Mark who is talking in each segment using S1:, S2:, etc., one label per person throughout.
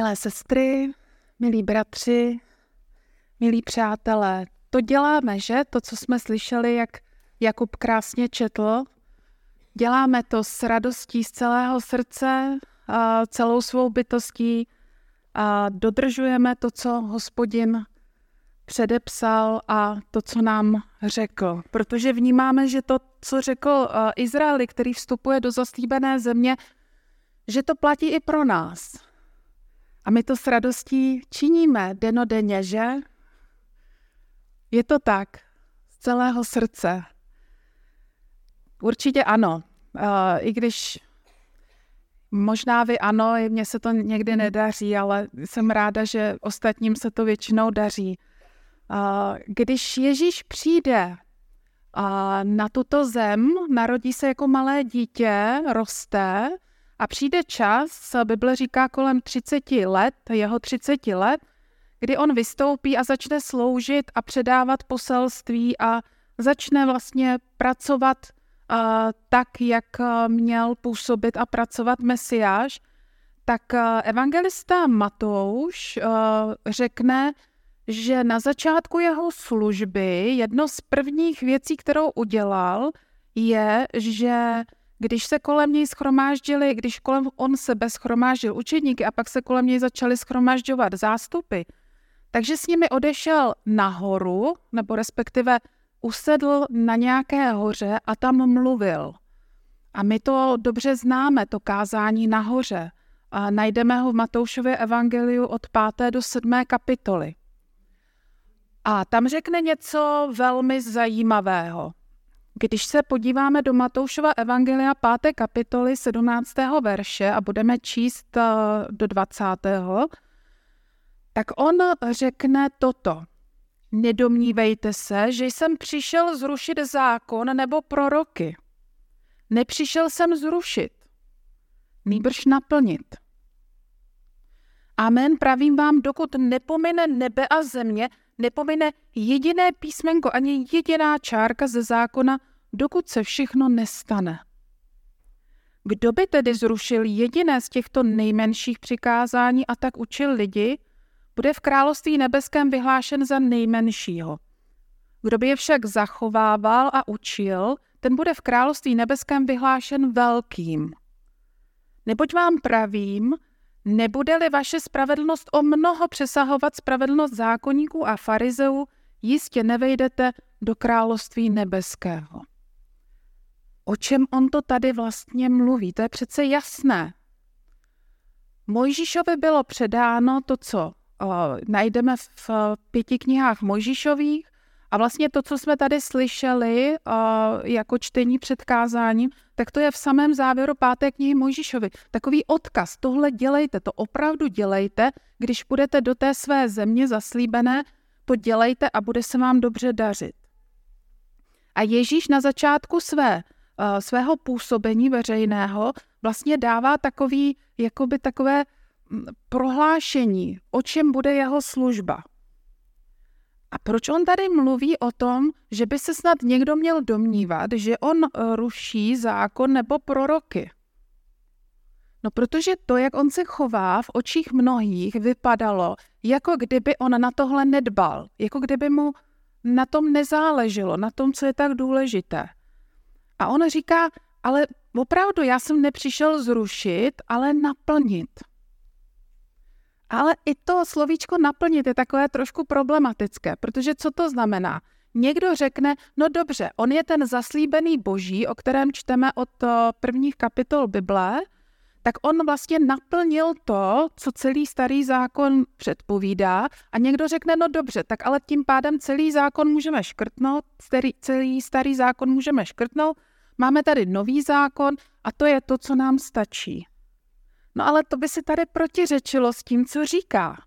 S1: Milé sestry, milí bratři, milí přátelé, to děláme, že? To, co jsme slyšeli, jak Jakub krásně četl. Děláme to s radostí z celého srdce, a celou svou bytostí a dodržujeme to, co hospodin předepsal a to, co nám řekl. Protože vnímáme, že to, co řekl Izraeli, který vstupuje do zaslíbené země, že to platí i pro nás. A my to s radostí činíme denodenně, že? Je to tak, z celého srdce. Určitě ano. I když možná vy ano, mně se to někdy nedaří, ale jsem ráda, že ostatním se to většinou daří. Když Ježíš přijde na tuto zem, narodí se jako malé dítě, roste a přijde čas, Bible říká kolem 30 let, jeho 30 let, kdy on vystoupí a začne sloužit a předávat poselství a začne vlastně pracovat uh, tak, jak měl působit a pracovat Mesiáš, tak uh, evangelista Matouš uh, řekne, že na začátku jeho služby jedno z prvních věcí, kterou udělal, je, že když se kolem něj schromáždili, když kolem on sebe schromáždil učedníky a pak se kolem něj začali schromážďovat zástupy, takže s nimi odešel nahoru, nebo respektive usedl na nějaké hoře a tam mluvil. A my to dobře známe, to kázání nahoře. A najdeme ho v Matoušově evangeliu od 5. do 7. kapitoly. A tam řekne něco velmi zajímavého. Když se podíváme do Matoušova evangelia 5. kapitoly 17. verše a budeme číst eh, do 20. tak on řekne toto. Nedomnívejte se, že jsem přišel zrušit zákon nebo proroky. Nepřišel jsem zrušit, nýbrž naplnit. Amen, pravím vám, dokud nepomine nebe a země, nepomine jediné písmenko ani jediná čárka ze zákona, dokud se všechno nestane. Kdo by tedy zrušil jediné z těchto nejmenších přikázání a tak učil lidi, bude v království nebeském vyhlášen za nejmenšího. Kdo by je však zachovával a učil, ten bude v království nebeském vyhlášen velkým. Neboť vám pravím, nebude-li vaše spravedlnost o mnoho přesahovat spravedlnost zákonníků a farizeů, jistě nevejdete do království nebeského. O čem on to tady vlastně mluví? To je přece jasné. Mojžíšovi bylo předáno to, co najdeme v pěti knihách Mojžíšových a vlastně to, co jsme tady slyšeli jako čtení předkázáním, tak to je v samém závěru páté knihy Mojžíšovi. Takový odkaz, tohle dělejte, to opravdu dělejte, když budete do té své země zaslíbené, to dělejte a bude se vám dobře dařit. A Ježíš na začátku své svého působení veřejného vlastně dává takový, jakoby takové mm, prohlášení, o čem bude jeho služba. A proč on tady mluví o tom, že by se snad někdo měl domnívat, že on eh, ruší zákon nebo proroky? No protože to, jak on se chová v očích mnohých, vypadalo, jako kdyby on na tohle nedbal, jako kdyby mu na tom nezáleželo, na tom, co je tak důležité. A on říká, ale opravdu já jsem nepřišel zrušit, ale naplnit. Ale i to slovíčko naplnit je takové trošku problematické, protože co to znamená? Někdo řekne, no dobře, on je ten zaslíbený boží, o kterém čteme od eh, prvních kapitol Bible, tak on vlastně naplnil to, co celý starý zákon předpovídá a někdo řekne, no dobře, tak ale tím pádem celý zákon můžeme škrtnout, celý starý zákon můžeme škrtnout, Máme tady nový zákon a to je to, co nám stačí. No ale to by se tady protiřečilo s tím, co říká.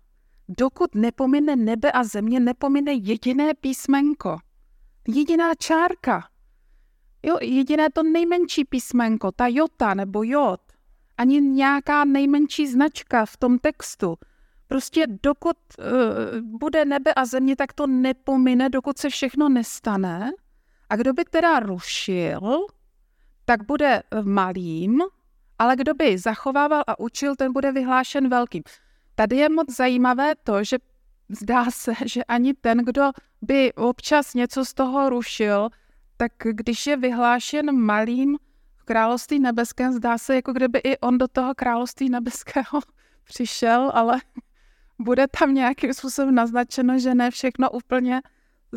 S1: Dokud nepomine nebe a země, nepomine jediné písmenko. Jediná čárka. Jo, jediné to nejmenší písmenko, ta jota nebo jod. Ani nějaká nejmenší značka v tom textu. Prostě dokud uh, bude nebe a země, tak to nepomine, dokud se všechno nestane. A kdo by teda rušil, tak bude malým, ale kdo by zachovával a učil, ten bude vyhlášen velkým. tady je moc zajímavé to, že zdá se, že ani ten, kdo by občas něco z toho rušil, tak když je vyhlášen malým v království nebeském, zdá se, jako kdyby i on do toho království nebeského přišel, ale bude tam nějakým způsobem naznačeno, že ne všechno úplně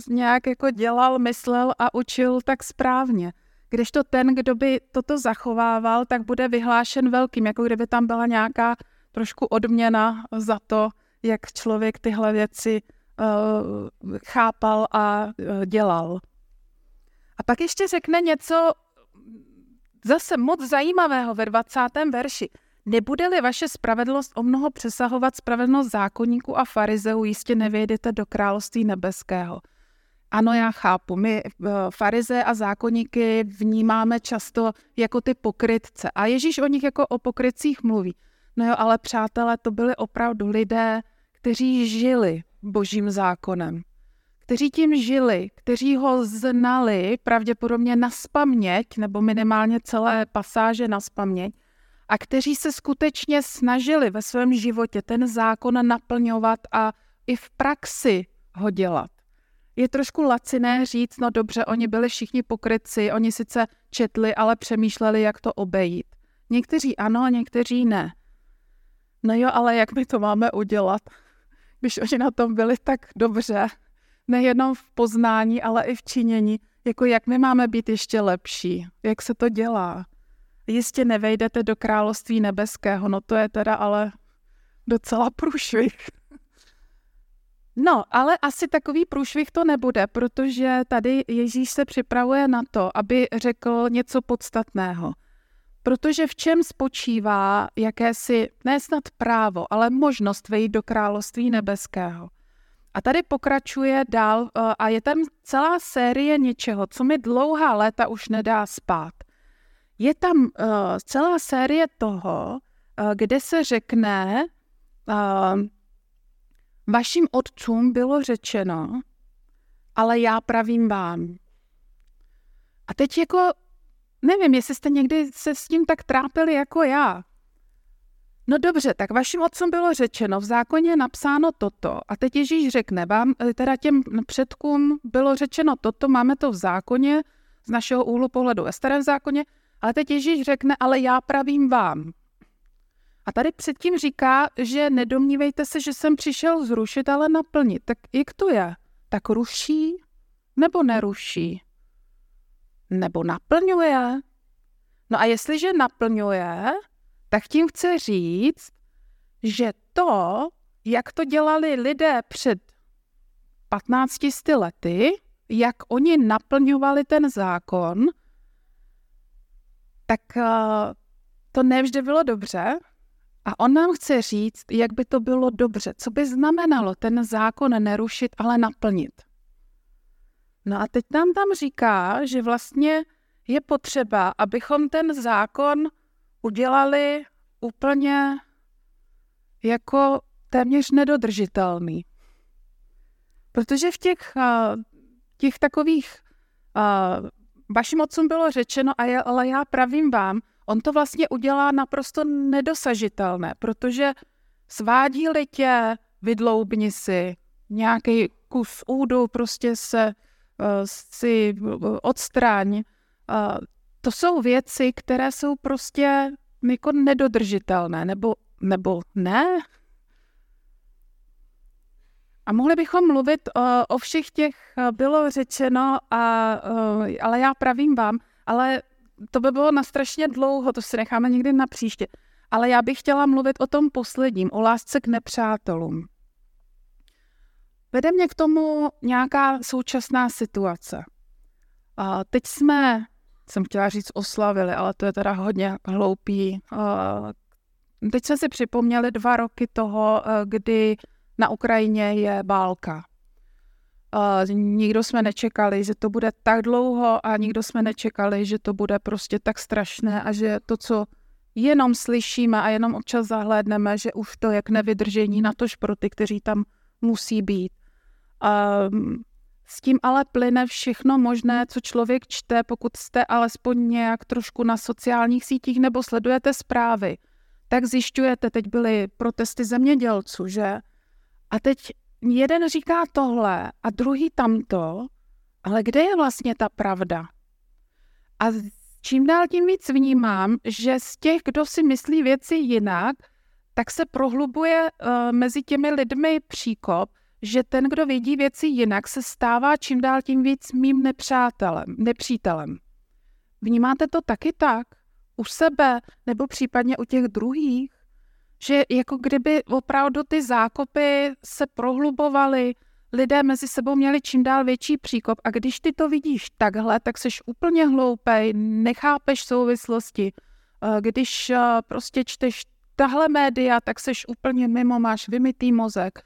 S1: nějak jako dělal, myslel a učil tak správně. Když to ten, kdo by toto zachovával, tak bude vyhlášen velkým, jako kdyby tam byla nějaká trošku odměna za to, jak člověk tyhle věci uh, chápal a uh, dělal. A pak ještě řekne něco zase moc zajímavého ve 20. verši. Nebude-li vaše spravedlnost o mnoho přesahovat spravedlnost zákonníků a farizeů, jistě nevějdete do království nebeského. Ano, já chápu. My eh, farize a zákonníky vnímáme často jako ty pokrytce. A Ježíš o nich jako o pokrytcích mluví. No jo, ale přátelé, to byli opravdu lidé, kteří žili božím zákonem. Kteří tím žili, kteří ho znali pravděpodobně na spaměť, nebo minimálně celé pasáže na spaměť, a kteří se skutečně snažili ve svém životě ten zákon naplňovat a i v praxi ho dělat. Je trošku laciné říct, no dobře, oni byli všichni pokryci, oni sice četli, ale přemýšleli, jak to obejít. Někteří ano, někteří ne. No jo, ale jak my to máme udělat, když oni na tom byli tak dobře, nejenom v poznání, ale i v činění, jako jak my máme být ještě lepší, jak se to dělá. Jistě nevejdete do království nebeského, no to je teda ale docela průšvih. No, ale asi takový průšvih to nebude, protože tady Ježíš se připravuje na to, aby řekl něco podstatného. Protože v čem spočívá jakési, ne snad právo, ale možnost vejít do království nebeského. A tady pokračuje dál eh, a je tam celá série něčeho, co mi dlouhá léta už nedá spát. Je tam uh, celá série toho, uh, kde se řekne, uh, vašim otcům bylo řečeno, ale já pravím vám. A teď jako, nevím, jestli jste někdy se s tím tak trápili jako já. No dobře, tak vašim otcům bylo řečeno, v zákoně je napsáno toto. A teď Ježíš řekne vám, teda těm předkům bylo řečeno toto, máme to v zákoně, z našeho úhlu pohledu ve starém zákoně, ale teď Ježíš řekne, ale já pravím vám. A tady předtím říká, že nedomnívejte se, že jsem přišel zrušit, ale naplnit. Tak jak to je? Tak ruší nebo neruší? Nebo naplňuje? No a jestliže naplňuje, tak tím chce říct, že to, jak to dělali lidé před 15 lety, jak oni naplňovali ten zákon, tak uh, to nevždy bylo dobře. A on nám chce říct, jak by to bylo dobře, co by znamenalo ten zákon nerušit, ale naplnit. No a teď nám tam říká, že vlastně je potřeba, abychom ten zákon udělali úplně jako téměř nedodržitelný. Protože v těch, těch takových vašim otcům bylo řečeno, ale já pravím vám, on to vlastně udělá naprosto nedosažitelné, protože svádí-li tě, vydloubni si nějaký kus údu, prostě se uh, si odstráň. Uh, to jsou věci, které jsou prostě jako nedodržitelné, nebo, nebo ne. A mohli bychom mluvit o, o všech těch, bylo řečeno, a, ale já pravím vám, ale to by bylo na strašně dlouho, to si necháme někdy na příště. Ale já bych chtěla mluvit o tom posledním, o lásce k nepřátelům. Vede mě k tomu nějaká současná situace. A teď jsme, jsem chtěla říct oslavili, ale to je teda hodně hloupý. Teď jsme si připomněli dva roky toho, kdy na Ukrajině je válka. Uh, nikdo jsme nečekali, že to bude tak dlouho a nikdo jsme nečekali, že to bude prostě tak strašné a že to, co jenom slyšíme a jenom občas zahlédneme, že už to jak nevydržení na tož pro ty, kteří tam musí být. Um, s tím ale plyne všechno možné, co člověk čte, pokud jste alespoň nějak trošku na sociálních sítích nebo sledujete zprávy. tak zjišťujete, teď byly protesty zemědělců, že? A teď jeden říká tohle a druhý tamto, ale kde je vlastně ta pravda? A čím dál tím víc vnímám, že z těch, kdo si myslí věci jinak, tak se prohlubuje uh, mezi těmi lidmi příkop, že ten, kdo vidí věci jinak, se stává čím dál tím víc mým nepřátelem, nepřítelem. Vnímáte to taky tak? U sebe nebo případně u těch druhých? Že jako kdyby opravdu ty zákopy se prohlubovaly, lidé mezi sebou měli čím dál větší příkop a když ty to vidíš takhle, tak jsi úplně hloupej, nechápeš souvislosti. Eh, když eh, prostě čteš tahle média, tak jsi úplně mimo, máš vymitý mozek.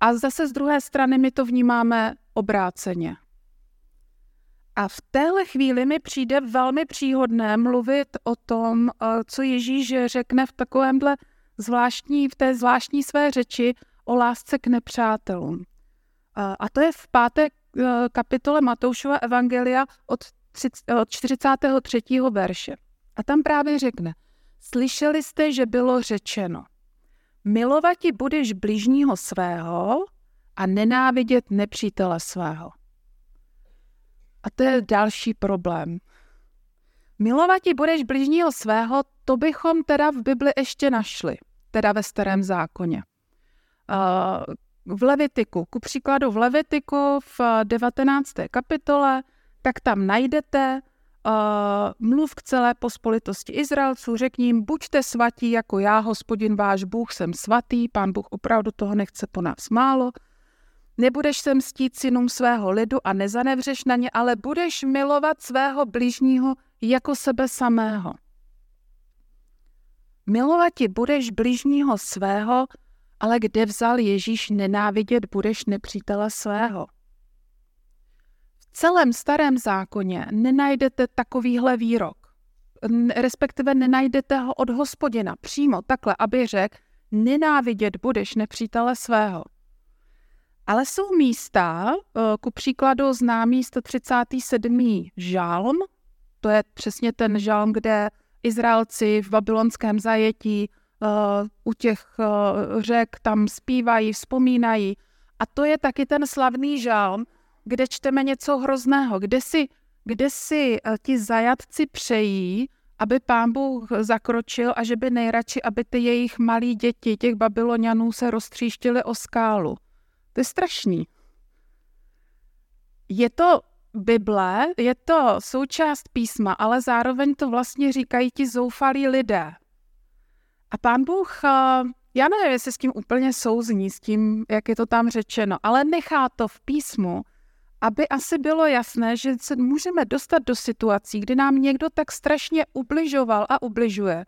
S1: A zase z druhé strany my to vnímáme obráceně. A v téhle chvíli mi přijde velmi příhodné mluvit o tom, eh, co Ježíš řekne v takovémhle zvláštní, v té zvláštní své řeči o lásce k nepřátelům. A to je v páté eh, kapitole Matoušova Evangelia od 43. verše. A tam právě řekne, slyšeli jste, že bylo řečeno, milovati budeš bližního svého a nenávidět nepřítele svého. A to je další problém. Milovati budeš bližního svého, to bychom teda v Bibli ještě našli, teda ve starém zákoně. Uh, v Levitiku, ku příkladu v Levitiku v 19. kapitole, tak tam najdete uh, mluv k celé pospolitosti Izraelců, řekni jim, buďte svatí, jako já, hospodin váš Bůh, jsem svatý, pán Bůh opravdu toho nechce po nás málo. Nebudeš se mstít synům svého lidu a nezanevřeš na ně, ale budeš milovat svého bližního jako sebe samého. Milovat ti budeš bližního svého, ale kde vzal Ježíš nenávidět budeš nepřítele svého? V celém starém zákoně nenajdete takovýhle výrok. Respektive nenajdete ho od hospodina přímo takhle, aby řekl, nenávidět budeš nepřítele svého. Ale jsou místa, eh, ku příkladu známý 137. žálm, to je přesně ten žálm, kde Izraelci v babylonském zajetí uh, u těch uh, řek tam zpívají, vzpomínají. A to je taky ten slavný žálm, kde čteme něco hrozného, kde si, kde si uh, ti zajatci přejí, aby pán Bůh zakročil a že by nejradši, aby ty jejich malí děti, těch babylonianů, se roztříštily o skálu. To je strašný. Je to Bible, je to součást písma, ale zároveň to vlastně říkají ti zoufalí lidé. A pán Bůh, eh, já nevím, jestli s tím úplně souzní, s tím, jak je to tam řečeno, ale nechá to v písmu, aby asi bylo jasné, že se můžeme dostat do situací, kdy nám někdo tak strašně ubližoval a ubližuje,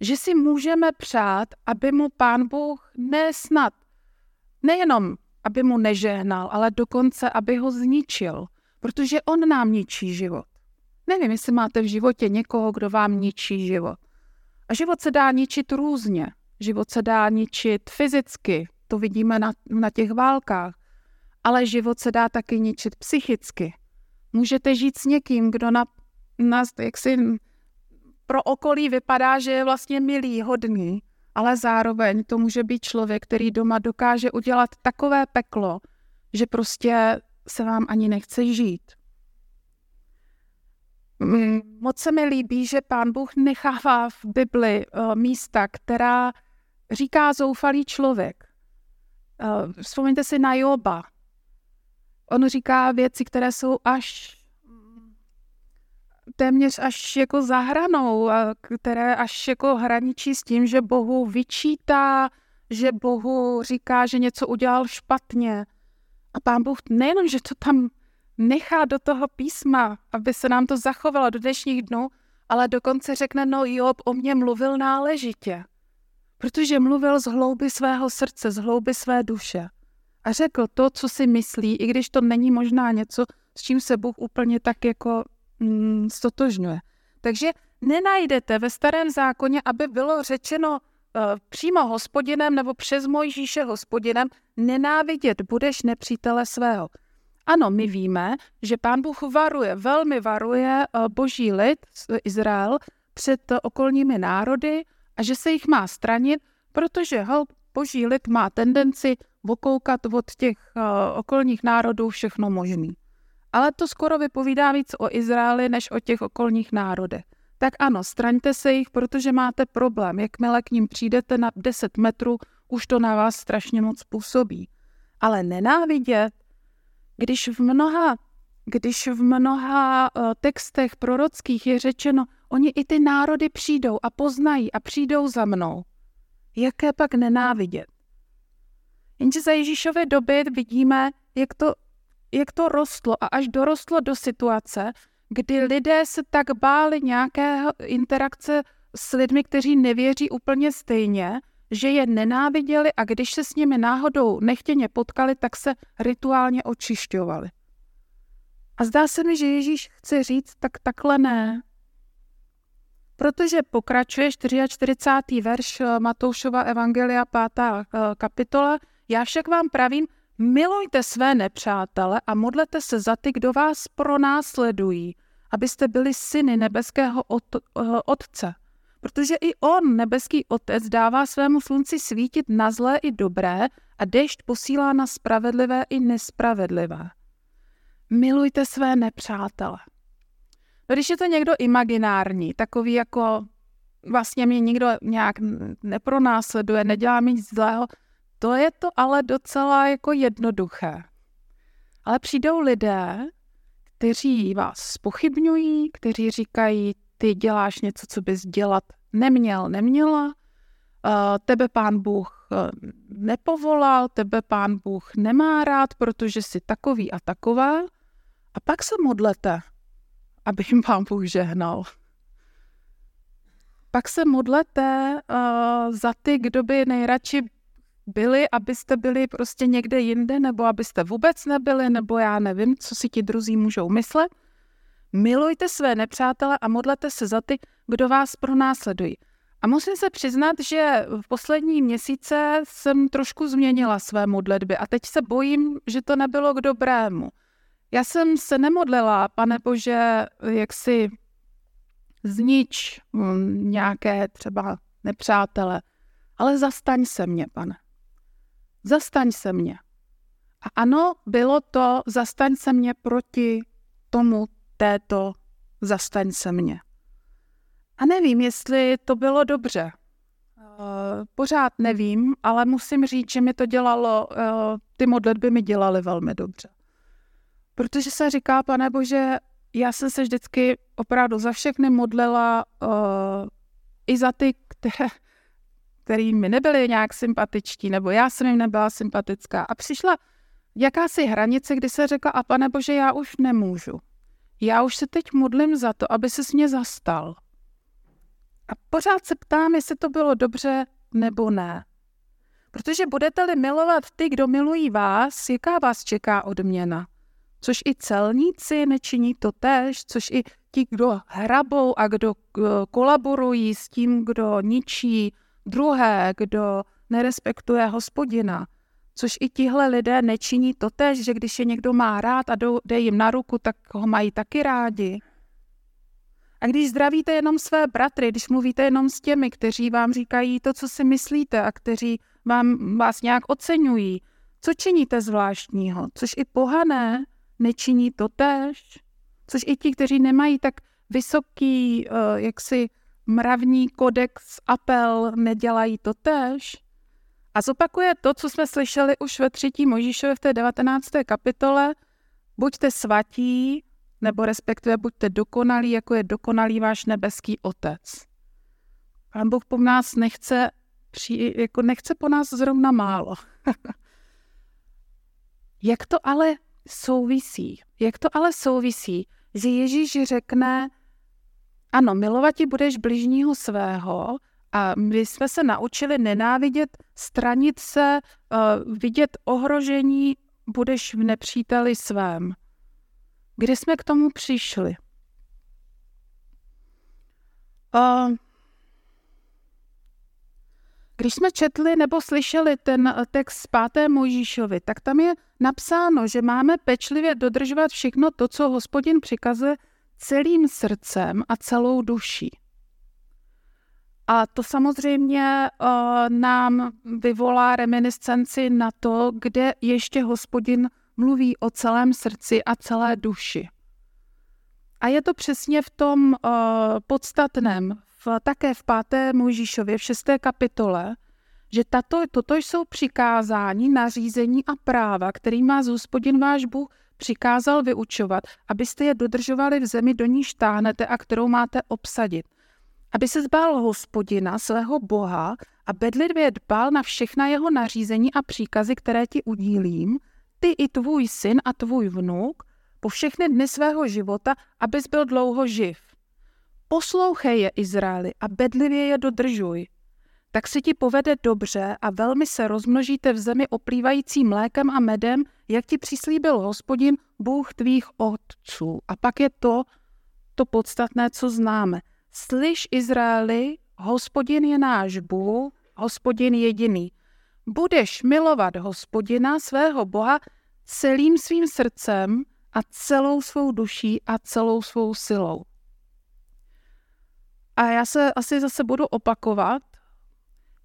S1: že si můžeme přát, aby mu pán Bůh nesnad, nejenom aby mu nežehnal, ale dokonce, aby ho zničil, protože on nám ničí život. Nevím, jestli máte v životě někoho, kdo vám ničí život. A život se dá ničit různě. Život se dá ničit fyzicky, to vidíme na, na těch válkách, ale život se dá taky ničit psychicky. Můžete žít s někým, kdo na nás, jak si pro okolí vypadá, že je vlastně milý, hodný, ale zároveň to může být člověk, který doma dokáže udělat takové peklo, že prostě se vám ani nechce žít. Moc se mi líbí, že pán Bůh nechává v Bibli uh, místa, která říká zoufalý člověk. Uh, vzpomeňte si na Joba. On říká věci, které jsou až téměř až jako za hranou, které až jako hraničí s tím, že Bohu vyčítá, že Bohu říká, že něco udělal špatně. A pán Bůh nejenom, že to tam nechá do toho písma, aby se nám to zachovalo do dnešních dnů, ale dokonce řekne, no Job o mě mluvil náležitě. Protože mluvil z hlouby svého srdce, z hlouby své duše. A řekl to, co si myslí, i když to není možná něco, s čím se Bůh úplně tak jako mm, stotožňuje. Takže nenajdete ve starém zákoně, aby bylo řečeno přímo hospodinem nebo přes Mojžíše hospodinem, nenávidět budeš nepřítele svého. Ano, my víme, že pán Bůh varuje, velmi varuje uh, boží lid, Izrael, před uh, okolními národy a že se jich má stranit, protože hel, boží lid má tendenci okoukat od těch okolních národů všechno možný. Ale to skoro vypovídá víc o Izraeli, než o těch okolních národech. Tak ano, straňte se jich, protože máte problém. Jakmile k ním přijdete na 10 metrů, už to na vás strašně moc působí. Ale nenávidět, když v mnoha, když v mnoha uh, textech prorockých je řečeno, oni i ty národy přijdou a poznají a přijdou za mnou. Jaké pak nenávidět? Jenže za Ježíšové doby vidíme, jak to, jak to rostlo a až dorostlo do situace, kdy lidé se tak báli nějaké interakce s lidmi, kteří nevěří úplně stejně, že je nenáviděli a když se s nimi náhodou nechtěně potkali, tak se rituálně očišťovali. A zdá se mi, že Ježíš chce říct, tak takhle ne. Protože pokračuje 44. verš Matoušova Evangelia 5. Eh, kapitola, já však vám pravím, milujte své nepřátele a modlete se za ty, kdo vás pronásledují, abyste byli syny nebeského eh, Otce. Protože i on, nebeský Otec, dává svému slunci svítit na zlé i dobré a dešť posílá na spravedlivé i nespravedlivé. Milujte své nepřátele. No, když je to někdo imaginární, takový jako vlastně mě nikdo nějak nepronásleduje, nedělá mi nic zlého, to je to ale docela jako jednoduché. Ale přijdou lidé, kteří vás spochybňují, kteří říkají, ty děláš něco, co bys dělat neměl, neměla, tebe pán Bůh e, nepovolal, tebe pán Bůh nemá rád, protože jsi takový a taková. A pak se modlete, aby jim pán Bůh žehnal. Pak se modlete uh, za ty, kdo by nejradši byli, abyste byli prostě někde jinde, nebo abyste vůbec nebyli, nebo já nevím, co si ti druzí můžou myslet. Milujte své nepřátele a modlete se za ty, kdo vás pronásledují. A musím se přiznat, že v poslední měsíce jsem trošku změnila své modlitby a teď se bojím, že to nebylo k dobrému. Já jsem se nemodlila, pane Bože, jak si znič mm, nějaké třeba nepřátele, ale zastaň se mě, pane. Zastaň se mě. A ano, bylo to zastaň se mě proti tomu této zastaň se mě. A nevím, jestli to bylo dobře. Uh, pořád nevím, ale musím říct, že mi to dělalo, uh, ty modlitby mi dělaly velmi dobře. Protože se říká, pane Bože, já jsem se vždycky opravdu za všechny modlila, uh, i za ty, které, který mi nebyli nějak sympatičtí, nebo já jsem jim nebyla sympatická. A přišla jakási hranice, kdy se řekla, a pane Bože, já už nemůžu. Já už se teď modlím za to, aby se mě zastal. A pořád se ptám, jestli to bylo dobře nebo ne. Protože budete-li milovat ty, kdo milují vás, jaká vás čeká odměna? Což i celníci nečiní to tež, což i ti, kdo hrabou a kdo eh, kolaborují s tím, kdo ničí druhé, kdo nerespektuje hospodina. Což i tihle lidé nečiní to tež, že když je někdo má rád a jde jim na ruku, tak ho mají taky rádi. A když zdravíte jenom své bratry, když mluvíte jenom s těmi, kteří vám říkají to, co si myslíte a kteří vám, vás nějak oceňují, co činíte zvláštního? Což i pohané nečiní to tež. Což i ti, kteří nemají tak vysoký uh, jaksi mravní kodex apel, nedělají to tež. A zopakuje to, co jsme slyšeli už ve třetí Možíšově v té 19. kapitole. Buďte svatí, nebo respektive buďte dokonalí, jako je dokonalý váš nebeský otec. Pán Bůh po nás nechce, při, jako nechce po nás zrovna málo. Jak to ale souvisí? Jak to ale souvisí, že Ježíš řekne, ano, milovat ti budeš bližního svého a my jsme se naučili nenávidět, stranit se, uh, vidět ohrožení, budeš v nepříteli svém. Kde jsme k tomu přišli? Uh, když jsme četli nebo slyšeli ten text z 5. Mojžíšovi, tak tam je napsáno, že máme pečlivě dodržovat všechno to, co hospodin přikazuje celým srdcem a celou duší. A to samozřejmě uh, nám vyvolá reminiscenci na to, kde ještě hospodin mluví o celém srdci a celé duši. A je to přesně v tom uh, podstatném, v, také v páté Mojžíšově, v šesté kapitole, že tato, toto jsou přikázání, nařízení a práva, který má hospodin váš Bůh přikázal vyučovat, abyste je dodržovali v zemi, do níž táhnete a kterou máte obsadit. Aby se zbál hospodina, svého boha, a bedlivě dbal na všechna jeho nařízení a příkazy, které ti udílím, ty i tvůj syn a tvůj vnuk, po všechny dny svého života, abys byl dlouho živ. Poslouchej je, Izraeli, a bedlivě je dodržuj. Tak si ti povede dobře a velmi se rozmnožíte v zemi oplývající mlékem a medem, jak ti přislíbil hospodin, Bůh tvých otců. A pak je to, to podstatné, co známe. Slyš, Izraeli, hospodin je náš Bůh, hospodin jediný. Budeš milovat hospodina, svého Boha, celým svým srdcem a celou svou duší a celou svou silou. A já se asi zase budu opakovat,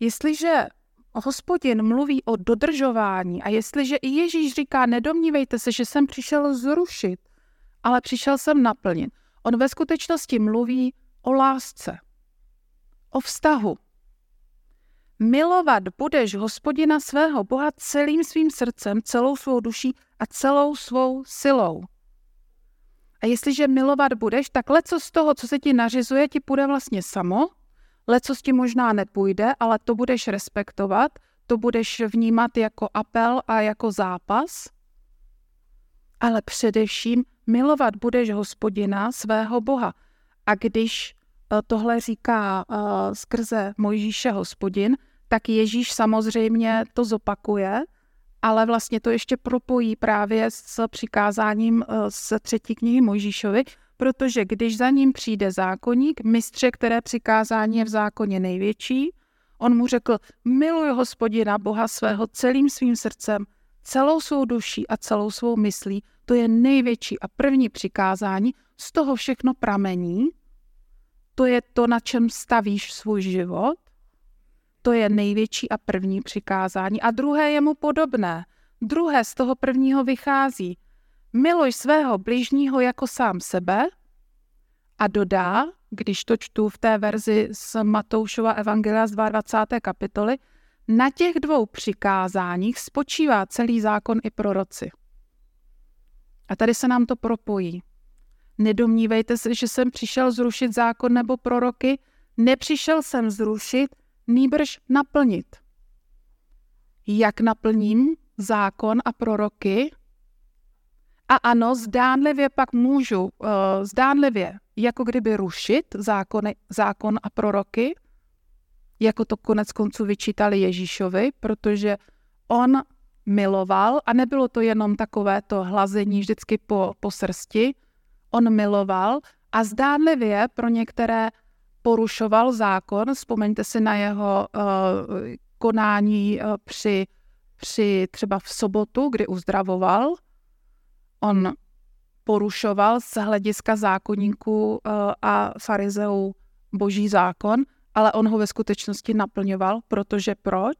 S1: jestliže hospodin mluví o dodržování a jestliže i Ježíš říká, nedomnívejte se, že jsem přišel zrušit, ale přišel jsem naplnit. On ve skutečnosti mluví o lásce, o vztahu. Milovat budeš hospodina svého Boha celým svým srdcem, celou svou duší a celou svou silou. A jestliže milovat budeš, tak leco z toho, co se ti nařizuje, ti půjde vlastně samo, leco ti možná nepůjde, ale to budeš respektovat, to budeš vnímat jako apel a jako zápas. Ale především milovat budeš hospodina svého Boha. A když eh, tohle říká uh, skrze Mojžíše hospodin, tak Ježíš samozřejmě to zopakuje, ale vlastně to ještě propojí právě s přikázáním z eh, třetí knihy Mojžíšovi, protože když za ním přijde zákonník, mistře, které přikázání je v zákoně největší, on mu řekl, miluj hospodina Boha svého celým svým srdcem, celou svou duší a celou svou myslí, to je největší a první přikázání, z toho všechno pramení, to je to, na čem stavíš svůj život, to je největší a první přikázání. A druhé je mu podobné. Druhé z toho prvního vychází. Miluj svého bližního jako sám sebe a dodá, když to čtu v té verzi z Matoušova Evangelia z 22. kapitoly, na těch dvou přikázáních spočívá celý zákon i proroci. A tady se nám to propojí. Nedomnívejte se, že jsem přišel zrušit zákon nebo proroky. Nepřišel jsem zrušit, nýbrž naplnit. Jak naplním zákon a proroky? A ano, zdánlivě pak můžu, uh, zdánlivě, jako kdyby rušit zákony, zákon a proroky, jako to konec konců vyčítali Ježíšovi, protože on miloval a nebylo to jenom takové to hlazení vždycky po, po srsti, on miloval a zdánlivě pro některé porušoval zákon. Vzpomeňte si na jeho uh, konání uh, při, při třeba v sobotu, kdy uzdravoval. On porušoval z hlediska zákonníků uh, a farizeů boží zákon, ale on ho ve skutečnosti naplňoval, protože proč?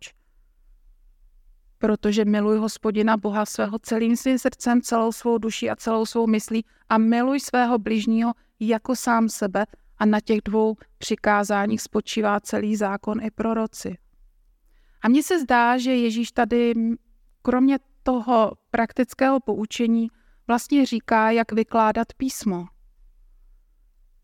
S1: Protože miluj hospodina Boha svého celým svým srdcem, celou svou duší a celou svou myslí a miluj svého bližního jako sám sebe a na těch dvou přikázáních spočívá celý zákon i proroci. A mně se zdá, že Ježíš tady kromě toho praktického poučení vlastně říká, jak vykládat písmo.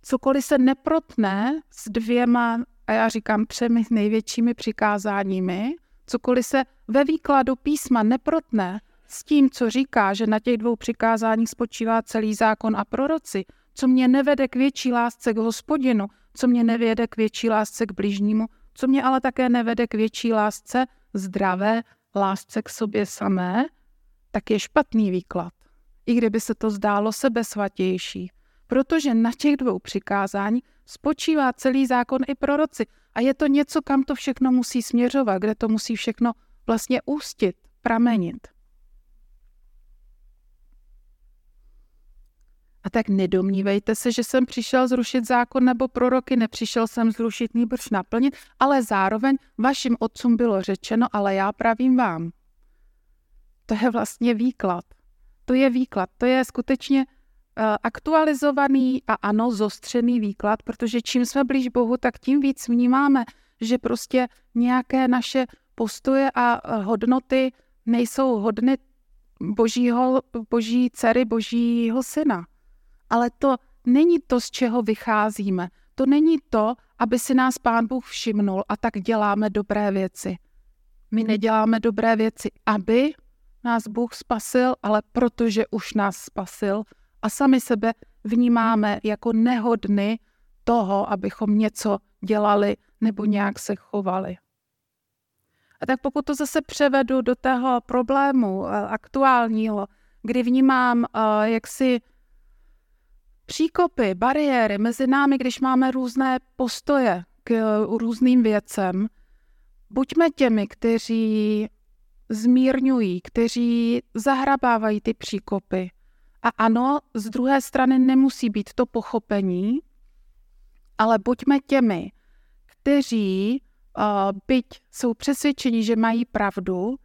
S1: Cokoliv se neprotne s dvěma, a já říkám třemi největšími přikázáními, cokoliv se ve výkladu písma neprotne s tím, co říká, že na těch dvou přikázáních spočívá celý zákon a proroci, co mě nevede k větší lásce k hospodinu, co mě nevede k větší lásce k bližnímu, co mě ale také nevede k větší lásce zdravé, lásce k sobě samé, tak je špatný výklad. I kdyby se to zdálo sebesvatější. Protože na těch dvou přikázání spočívá celý zákon i proroci. A je to něco, kam to všechno musí směřovat, kde to musí všechno vlastně ústit, pramenit. A tak nedomnívejte se, že jsem přišel zrušit zákon nebo proroky, nepřišel jsem zrušit nýbrž naplnit, ale zároveň vašim otcům bylo řečeno, ale já pravím vám. To je vlastně výklad. To je výklad. To je skutečně uh, aktualizovaný a ano, zostřený výklad, protože čím jsme blíž Bohu, tak tím víc vnímáme, že prostě nějaké naše postoje a hodnoty nejsou hodny božího, boží dcery, božího syna. Ale to není to, z čeho vycházíme. To není to, aby si nás pán Bůh všimnul a tak děláme dobré věci. My neděláme dobré věci, aby nás Bůh spasil, ale protože už nás spasil a sami sebe vnímáme jako nehodny toho, abychom něco dělali nebo nějak se chovali. A tak pokud to zase převedu do toho problému eh, aktuálního, kdy vnímám eh, jaksi příkopy, bariéry mezi námi, když máme různé postoje k eh, různým věcem, buďme těmi, kteří zmírňují, kteří zahrabávají ty příkopy. A ano, z druhé strany nemusí být to pochopení, ale buďme těmi, kteří byť jsou přesvědčeni, že mají pravdu,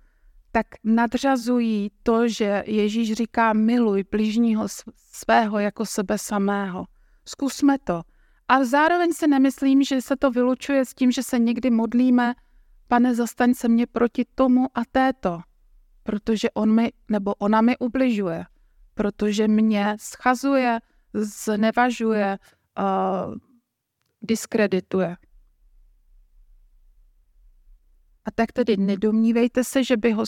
S1: tak nadřazují to, že Ježíš říká miluj blížního svého jako sebe samého. Zkusme to. A zároveň si nemyslím, že se to vylučuje s tím, že se někdy modlíme, pane, zastaň se mě proti tomu a této, protože on mi, nebo ona mi ubližuje, protože mě schazuje, znevažuje, uh, diskredituje. A tak tedy nedomnívejte se, že by ho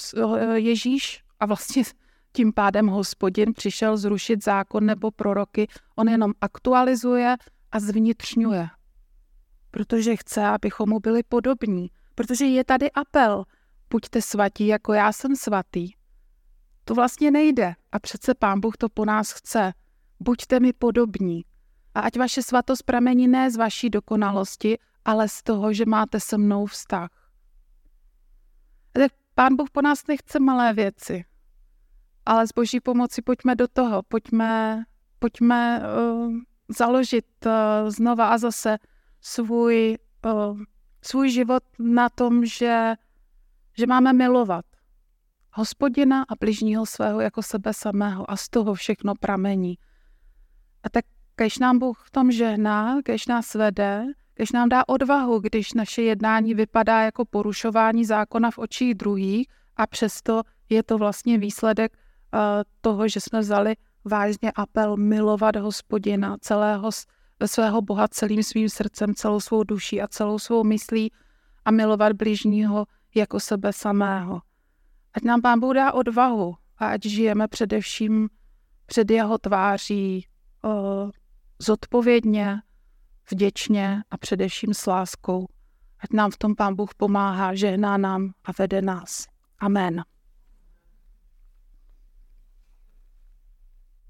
S1: Ježíš a vlastně tím pádem hospodin přišel zrušit zákon nebo proroky. On jenom aktualizuje a zvnitřňuje. Protože chce, abychom mu byli podobní. Protože je tady apel. Buďte svatí, jako já jsem svatý. To vlastně nejde. A přece pán Bůh to po nás chce. Buďte mi podobní. A ať vaše svatost pramení ne z vaší dokonalosti, ale z toho, že máte se mnou vztah. Tak pán Bůh po nás nechce malé věci, ale s boží pomoci pojďme do toho, pojďme, pojďme uh, založit uh, znova a zase svůj, uh, svůj život na tom, že, že máme milovat hospodina a bližního svého jako sebe samého a z toho všechno pramení. A tak kež nám Bůh v tom žehná, kež nás vede, když nám dá odvahu, když naše jednání vypadá jako porušování zákona v očích druhých a přesto je to vlastně výsledek uh, toho, že jsme vzali vážně apel milovat hospodina, celého svého Boha celým svým srdcem, celou svou duší a celou svou myslí a milovat bližního jako sebe samého. Ať nám Pán Bůh dá odvahu a ať žijeme především před jeho tváří uh, zodpovědně, vděčně a především s láskou. Ať nám v tom Pán Bůh pomáhá, žehná nám a vede nás. Amen.